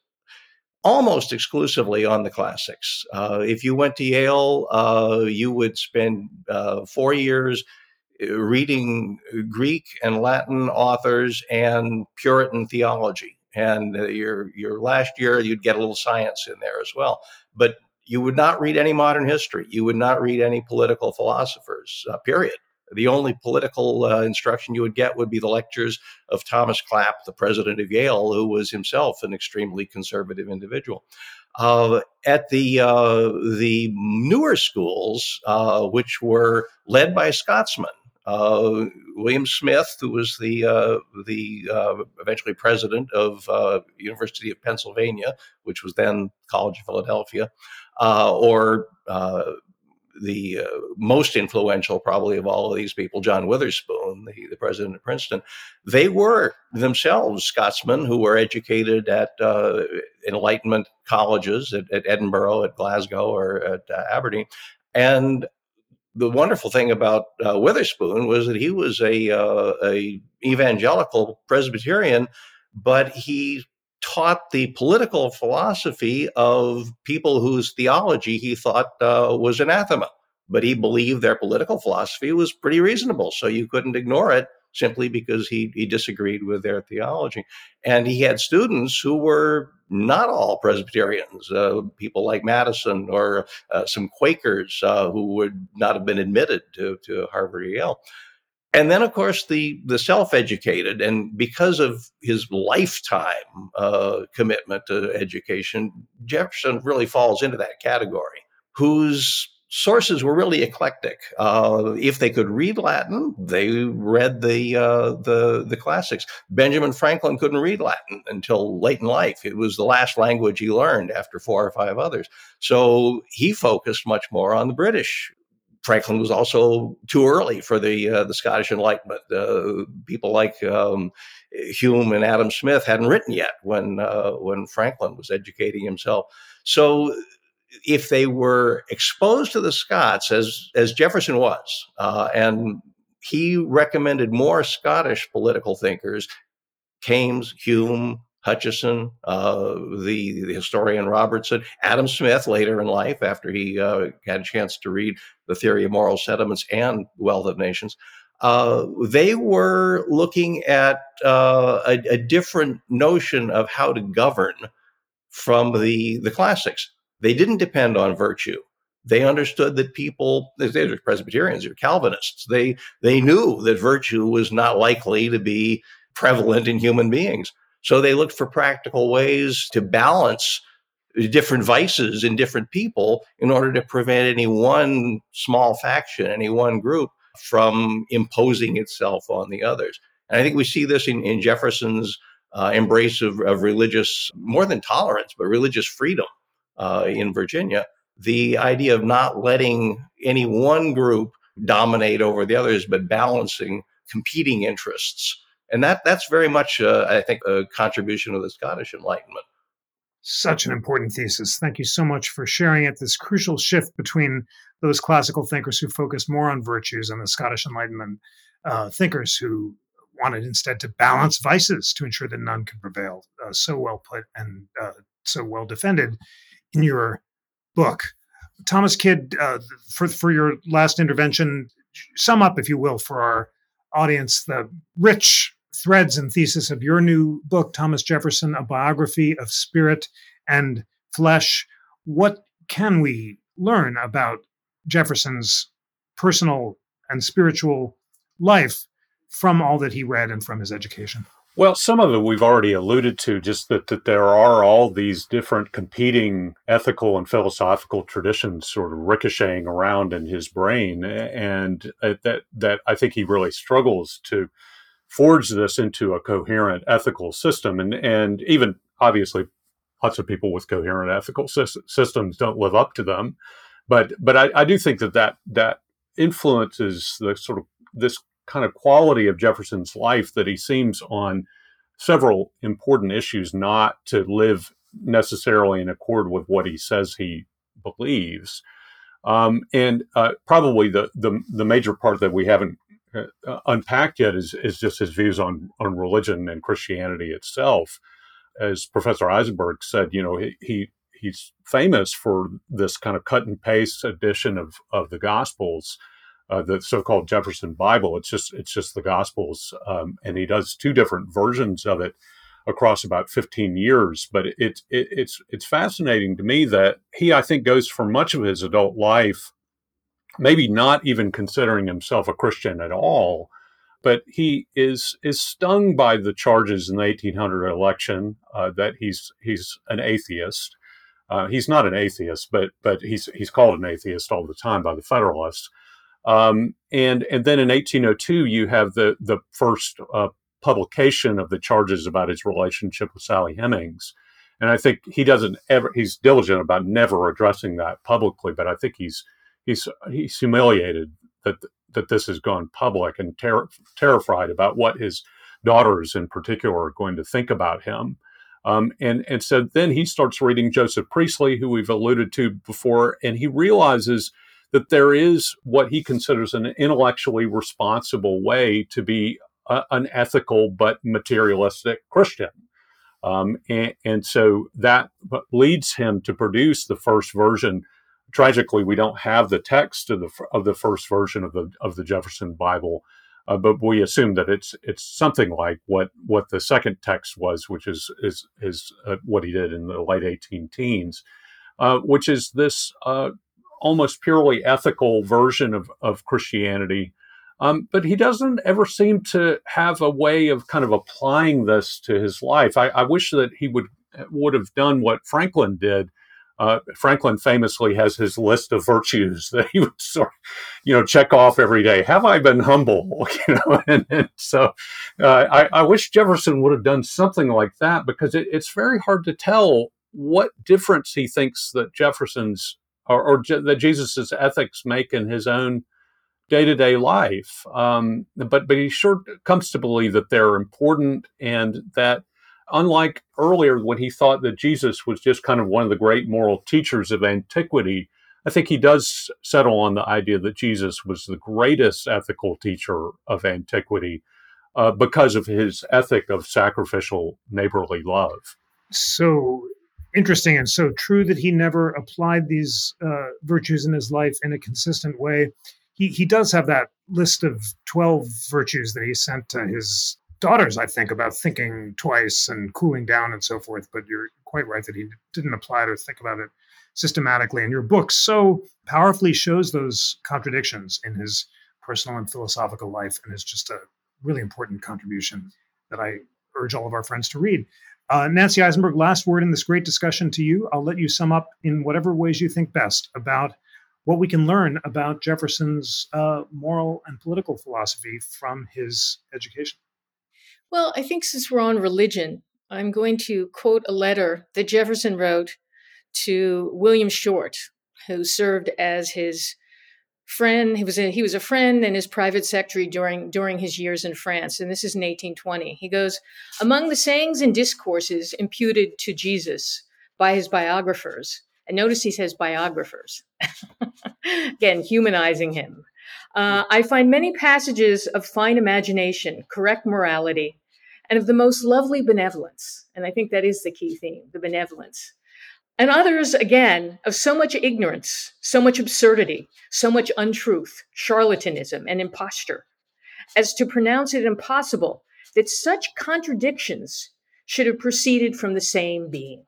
almost exclusively on the classics. Uh, if you went to Yale, uh, you would spend uh, four years uh, reading Greek and Latin authors and Puritan theology. And your your last year, you'd get a little science in there as well. But you would not read any modern history. You would not read any political philosophers, uh, period. The only political uh, instruction you would get would be the lectures of Thomas Clap, the president of Yale, who was himself an extremely conservative individual. Uh, at the uh, the newer schools, uh, which were led by Scotsmen, uh, William Smith, who was the uh, the uh, eventually president of uh, University of Pennsylvania, which was then College of Philadelphia, or the uh, most influential, probably of all of these people, John Witherspoon, the, the president of Princeton, they were themselves Scotsmen who were educated at uh, Enlightenment colleges at, at, Edinburgh, at Glasgow, or at uh, Aberdeen. And the wonderful thing about uh, Witherspoon was that he was a, a evangelical Presbyterian, but he taught the political philosophy of people whose theology he thought uh, was anathema. But he believed their political philosophy was pretty reasonable, so you couldn't ignore it simply because he, he disagreed with their theology. And he had students who were not all Presbyterians, uh, people like Madison or uh, some Quakers uh, who would not have been admitted to, to Harvard or Yale and then of course the the self-educated and because of his lifetime uh, commitment to education jefferson really falls into that category whose sources were really eclectic. Uh, if they could read latin they read the uh, the the classics. Benjamin franklin couldn't read latin until late in life. It was the last language he learned after four or five others. So he focused much more on the british Franklin was also too early for the uh, the Scottish Enlightenment. Uh, people like um, Hume and Adam Smith hadn't written yet when uh, when Franklin was educating himself. So, if they were exposed to the Scots as as Jefferson was, uh, and he recommended more Scottish political thinkers, Kames, Hume, Hutcheson, uh, the, the historian Robertson, Adam Smith later in life, after he uh, had a chance to read The Theory of Moral Sentiments and Wealth of Nations. Uh, they were looking at uh, a, a, different notion of how to govern from the, the classics. They didn't depend on virtue. They understood that people, they were Presbyterians, or Calvinists. They they knew that virtue was not likely to be prevalent in human beings. So they looked for practical ways to balance different vices in different people in order to prevent any one small faction, any one group from imposing itself on the others. And I think we see this in, in Jefferson's uh, embrace of, of, religious, more than tolerance, but religious freedom uh, in Virginia. The idea of not letting any one group dominate over the others, but balancing competing interests and that that's very much, uh, I think, a contribution of the Scottish Enlightenment. Such an important thesis. Thank you so much for sharing it. This crucial shift between those classical thinkers who focused more on virtues and the Scottish Enlightenment uh, thinkers who wanted instead to balance vices to ensure that none could prevail. Uh, so well put and uh, so well defended in your book. Thomas Kidd, uh, for, for your last intervention, sum up, if you will, for our audience the rich threads and thesis of your new book, Thomas Jefferson, A Biography of Spirit and Flesh. What can we learn about Jefferson's personal and spiritual life from all that he read and from his education? Well, some of it we've already alluded to, just that, that there are all these different competing ethical and philosophical traditions sort of ricocheting around in his brain. And uh, that, that I think he really struggles to forge this into a coherent ethical system. And, and even obviously, lots of people with coherent ethical systems don't live up to them. But, but I, I do think that, that that influences the sort of this kind of quality of Jefferson's life that he seems on several important issues not to live necessarily in accord with what he says he believes. Um, and uh, probably the, the, the major part that we haven't unpacked yet is is just his views on on religion and Christianity itself. As Professor Isenberg said, you know, he, he he's famous for this kind of cut and paste edition of of the Gospels uh, the so-called Jefferson Bible. It's just it's just the Gospels, um, and he does two different versions of it across about 15 years. But it, it, it's it's fascinating to me that he, I think, goes for much of his adult life, maybe not even considering himself a Christian at all. But he is is stung by the charges in the 1800 election uh, that he's he's an atheist. Uh, he's not an atheist, but but he's he's called an atheist all the time by the Federalists. Um, and and then in 1802, you have the the first uh, publication of the charges about his relationship with Sally Hemings. And I think he doesn't ever he's diligent about never addressing that publicly, but I think he's he's he's humiliated that that this has gone public and ter- terrified about what his daughters in particular are going to think about him. Um, and and so then he starts reading Joseph Priestley, who we've alluded to before, and he realizes that there is what he considers an intellectually responsible way to be a, an ethical but materialistic Christian. Um, and, and, so that leads him to produce the first version. Tragically, we don't have the text of the of the first version of the of the Jefferson Bible, uh, but we assume that it's it's something like what what the second text was, which is is is uh, what he did in the late 18 teens, uh, which is this uh, almost purely ethical version of, of Christianity. Um, but he doesn't ever seem to have a way of kind of applying this to his life. I, I wish that he would would have done what Franklin did. Uh, Franklin famously has his list of virtues that he would sort, of, you know, check off every day. Have I been humble? You know, and, and so uh, I, I, wish Jefferson would have done something like that because it, it's very hard to tell what difference he thinks that Jefferson's or, or that Jesus's ethics make in his own day to day life. Um, but but he sure comes to believe that they're important and that unlike earlier when he thought that Jesus was just kind of one of the great moral teachers of antiquity. I think he does settle on the idea that Jesus was the greatest ethical teacher of antiquity uh, because of his ethic of sacrificial neighborly love. So interesting and so true that he never applied these uh, virtues in his life in a consistent way. He he does have that list of twelve virtues that he sent to his daughters. I think about thinking twice and cooling down and so forth. But you're quite right that he didn't apply it or think about it systematically. And your book so powerfully shows those contradictions in his personal and philosophical life, and is just a really important contribution that I urge all of our friends to read. Uh, Nancy Isenberg, last word in this great discussion to you. I'll let you sum up in whatever ways you think best about what we can learn about Jefferson's uh, moral and political philosophy from his education. Well, I think since we're on religion, I'm going to quote a letter that Jefferson wrote to William Short, who served as his friend. He was a, he was a friend and his private secretary during during his years in France, and this is in 1820. He goes among the sayings and discourses imputed to Jesus by his biographers. And notice he says biographers, again humanizing him. Uh, I find many passages of fine imagination, correct morality, and of the most lovely benevolence. And I think that is the key theme: the benevolence and others, again, of so much ignorance, so much absurdity, so much untruth, charlatanism, and imposture, as to pronounce it impossible that such contradictions should have proceeded from the same being.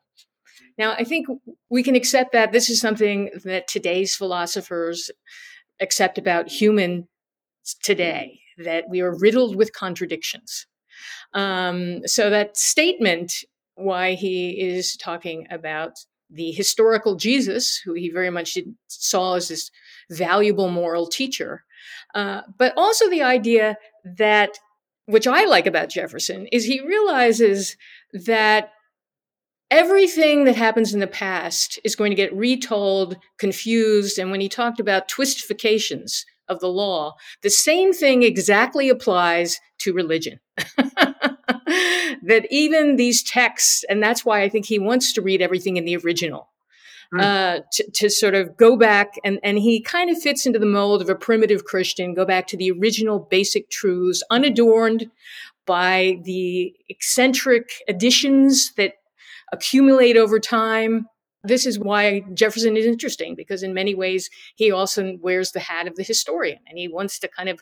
Now, I think we can accept that this is something that today's philosophers accept about human today, that we are riddled with contradictions. Um, so that statement, why he is talking about the historical Jesus, who he very much saw as this valuable moral teacher, uh, but also the idea that, which I like about Jefferson, is he realizes that everything that happens in the past is going to get retold, confused. And when he talked about twistifications of the law, the same thing exactly applies to religion. that even these texts, and that's why I think he wants to read everything in the original. Mm. Uh, to, to, sort of go back and, and he kind of fits into the mold of a primitive Christian, go back to the original basic truths, unadorned by the eccentric additions that accumulate over time. This is why Jefferson is interesting because, in many ways, he also wears the hat of the historian and he wants to kind of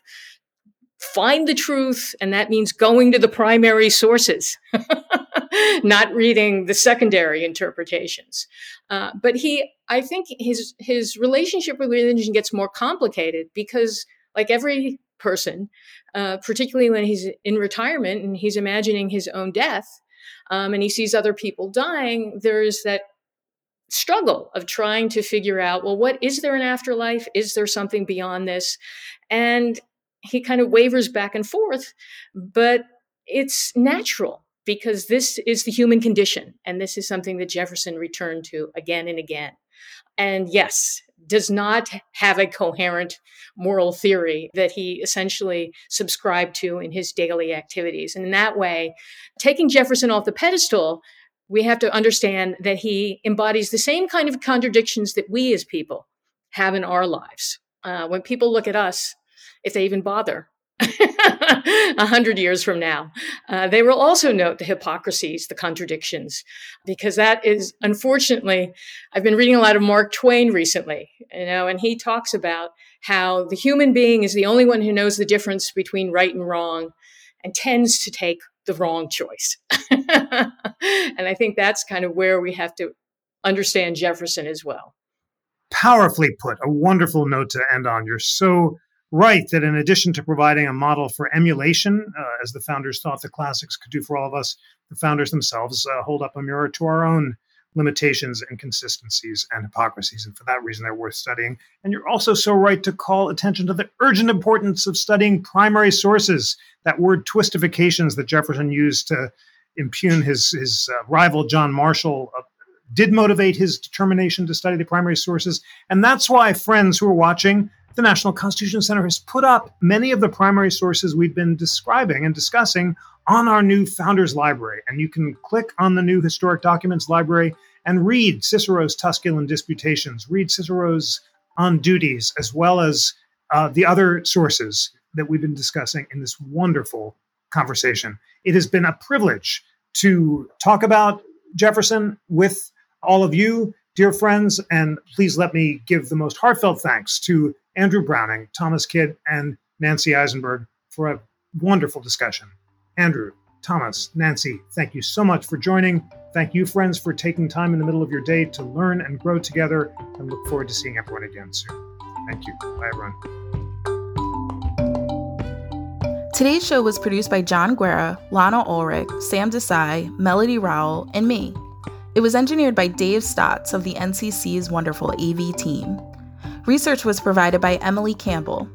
find the truth. And that means going to the primary sources, not reading the secondary interpretations. Uh, but he, I think his, his relationship with religion gets more complicated because, like every person, uh, particularly when he's in retirement and he's imagining his own death, um, and he sees other people dying, there's that struggle of trying to figure out well, what is there an afterlife? Is there something beyond this? And he kind of wavers back and forth, but it's natural because this is the human condition. And this is something that Jefferson returned to again and again. And yes, does not have a coherent moral theory that he essentially subscribed to in his daily activities. And in that way, taking Jefferson off the pedestal, we have to understand that he embodies the same kind of contradictions that we as people have in our lives. Uh, when people look at us, if they even bother, a hundred years from now. Uh, they will also note the hypocrisies, the contradictions, because that is unfortunately. I've been reading a lot of Mark Twain recently, you know, and he talks about how the human being is the only one who knows the difference between right and wrong, and tends to take the wrong choice. and I think that's kind of where we have to understand Jefferson as well. Powerfully put. A wonderful note to end on. You're so right that in addition to providing a model for emulation, uh, as the founders thought the classics could do for all of us, the founders themselves uh, hold up a mirror to our own limitations, inconsistencies, and hypocrisies. And for that reason, they're worth studying. And you're also so right to call attention to the urgent importance of studying primary sources. That word twistifications that Jefferson used to impugn his, his uh, rival John Marshall uh, did motivate his determination to study the primary sources. And that's why, friends who are watching, the National Constitution Center has put up many of the primary sources we've been describing and discussing on our new Founders Library. And you can click on the new Historic Documents Library and read Cicero's Tusculan Disputations, read Cicero's On Duties, as well as uh, the other sources that we've been discussing in this wonderful conversation. It has been a privilege to talk about Jefferson with all of you, dear friends, and please let me give the most heartfelt thanks to Andrew Browning, Thomas Kidd, and Nancy Isenberg for a wonderful discussion. Andrew, Thomas, Nancy, thank you so much for joining. Thank you, friends, for taking time in the middle of your day to learn and grow together, and look forward to seeing everyone again soon. Thank you. Bye, everyone. Today's show was produced by John Guerra, Lana Ulrich, Sam Desai, Melody Rowell, and me. It was engineered by Dave Stotts of the NCC's wonderful AV team. Research was provided by Emily Campbell.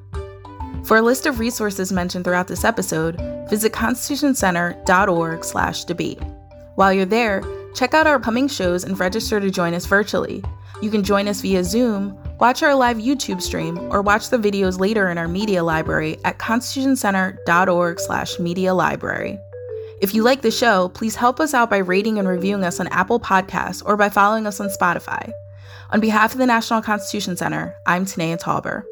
For a list of resources mentioned throughout this episode, visit constitutioncenter.org/debate. While you're there, check out our upcoming shows and register to join us virtually. You can join us via Zoom, watch our live YouTube stream, or watch the videos later in our media library at constitutioncenter.org/media library. If you like the show, please help us out by rating and reviewing us on Apple Podcasts or by following us on Spotify. On behalf of the National Constitution Center, I'm Tanaya Tauber.